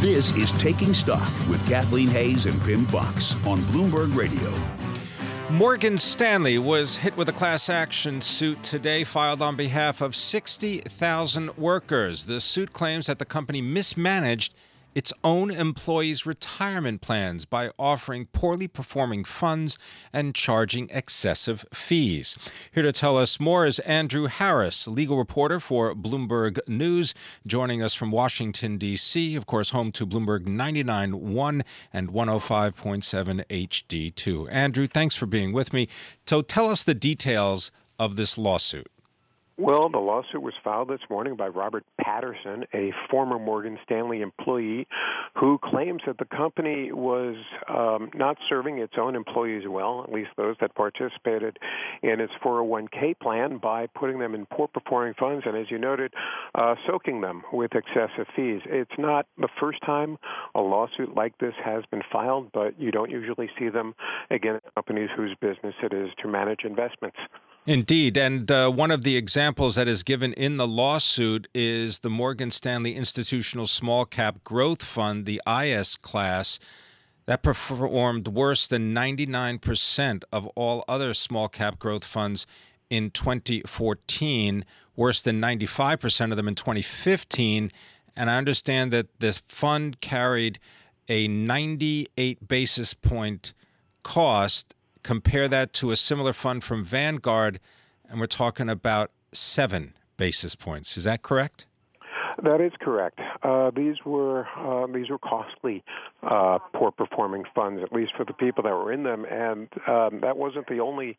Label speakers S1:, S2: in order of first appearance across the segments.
S1: This is Taking Stock with Kathleen Hayes and Pimm Fox on Bloomberg Radio.
S2: Morgan Stanley was hit with a class action suit today filed on behalf of 60,000 workers. The suit claims that the company mismanaged its own employees' retirement plans by offering poorly performing funds and charging excessive fees. Here to tell us more is Andrew Harris, legal reporter for Bloomberg News, joining us from Washington, D.C., of course, home to Bloomberg 99.1 and 105.7 HD2. Andrew, thanks for being with me. So tell us the details of this lawsuit.
S3: Well, the lawsuit was filed this morning by Robert Patterson, a former Morgan Stanley employee, who claims that the company was um, not serving its own employees well, at least those that participated in its 401k plan, by putting them in poor performing funds and, as you noted, uh, soaking them with excessive fees. It's not the first time a lawsuit like this has been filed, but you don't usually see them against companies whose business it is to manage investments.
S2: Indeed. And uh, one of the examples that is given in the lawsuit is the Morgan Stanley Institutional Small Cap Growth Fund, the IS class, that performed worse than 99% of all other small cap growth funds in 2014, worse than 95% of them in 2015. And I understand that this fund carried a 98 basis point cost Compare that to a similar fund from Vanguard, and we're talking about seven basis points. Is that correct?
S3: That is correct. Uh, these were uh, these were costly, uh, poor performing funds, at least for the people that were in them, and um, that wasn't the only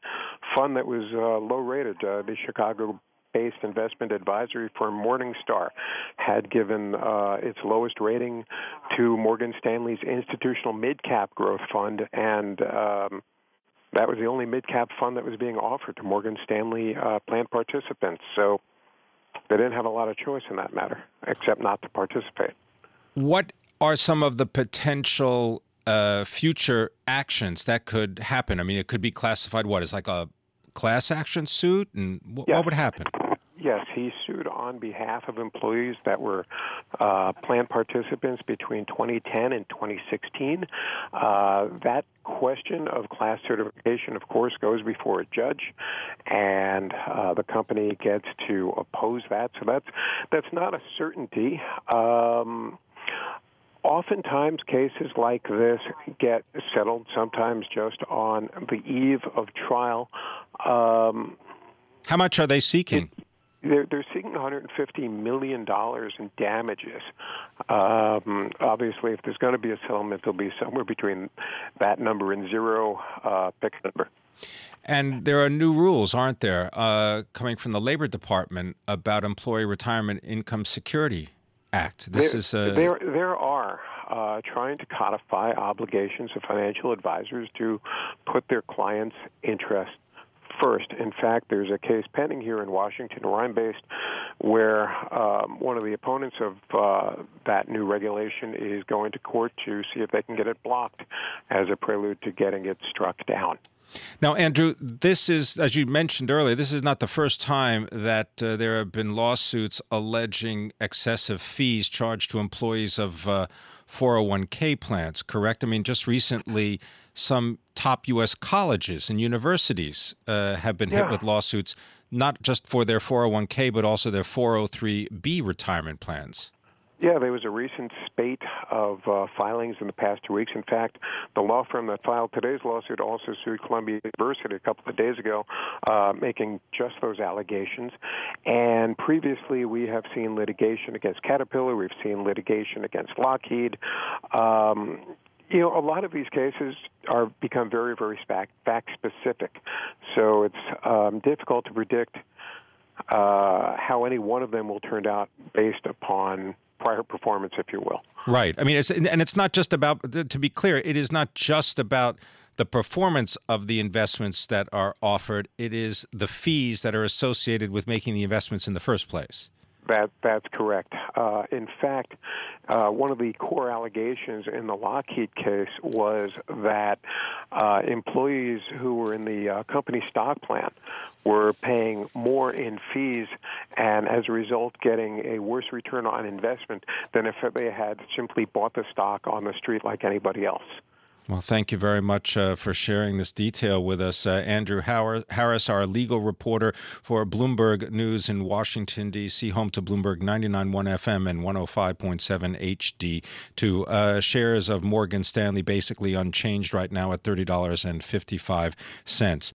S3: fund that was uh, low rated. Uh, the Chicago based investment advisory firm Morningstar had given uh, its lowest rating to Morgan Stanley's institutional mid cap growth fund, and um, that was the only mid cap fund that was being offered to Morgan Stanley uh, plan participants. So they didn't have a lot of choice in that matter, except not to participate.
S2: What are some of the potential uh, future actions that could happen? I mean, it could be classified what is like a class action suit, and
S3: yes.
S2: what would happen?
S3: Yes, he sued on behalf of employees that were uh, plan participants between 2010 and 2016. Uh, that question of class certification, of course, goes before a judge, and uh, the company gets to oppose that. So that's that's not a certainty. Um, oftentimes cases like this get settled sometimes just on the eve of trial um,
S2: how much are they seeking
S3: they're, they're seeking 150 million dollars in damages. Um, obviously, if there's going to be a settlement, there'll be somewhere between that number and zero. Uh, pick a number.
S2: And there are new rules, aren't there, uh, coming from the Labor Department about Employee Retirement Income Security Act.
S3: This there, is uh... there. There are. Uh, trying to codify obligations of financial advisors to put their clients' interests first. In fact, there's a case pending here in Washington, where I'm based, where um, one of the opponents of uh, that new regulation is going to court to see if they can get it blocked as a prelude to getting it struck down.
S2: Now, Andrew, this is, as you mentioned earlier, this is not the first time that uh, there have been lawsuits alleging excessive fees charged to employees of uh, 401k plans, correct? I mean, just recently, some top U.S. colleges and universities uh, have been yeah. hit with lawsuits, not just for their 401k, but also their 403b retirement plans.
S3: Yeah, there was a recent spate of uh, filings in the past two weeks. In fact, the law firm that filed today's lawsuit also sued Columbia University a couple of days ago, uh, making just those allegations. And previously, we have seen litigation against Caterpillar. We've seen litigation against Lockheed. Um, you know, a lot of these cases are become very, very fact specific. So it's um, difficult to predict uh, how any one of them will turn out based upon prior performance, if you will.
S2: Right. I mean, it's, and it's not just about, to be clear, it is not just about the performance of the investments that are offered, it is the fees that are associated with making the investments in the first place.
S3: That that's correct. Uh, in fact, uh, one of the core allegations in the Lockheed case was that uh, employees who were in the uh, company stock plan were paying more in fees and as a result getting a worse return on investment than if they had simply bought the stock on the street like anybody else.
S2: Well, thank you very much uh, for sharing this detail with us. Uh, Andrew Harris, our legal reporter for Bloomberg News in Washington, D.C., home to Bloomberg 99.1 FM and 105.7 HD2. Uh, shares of Morgan Stanley basically unchanged right now at $30.55.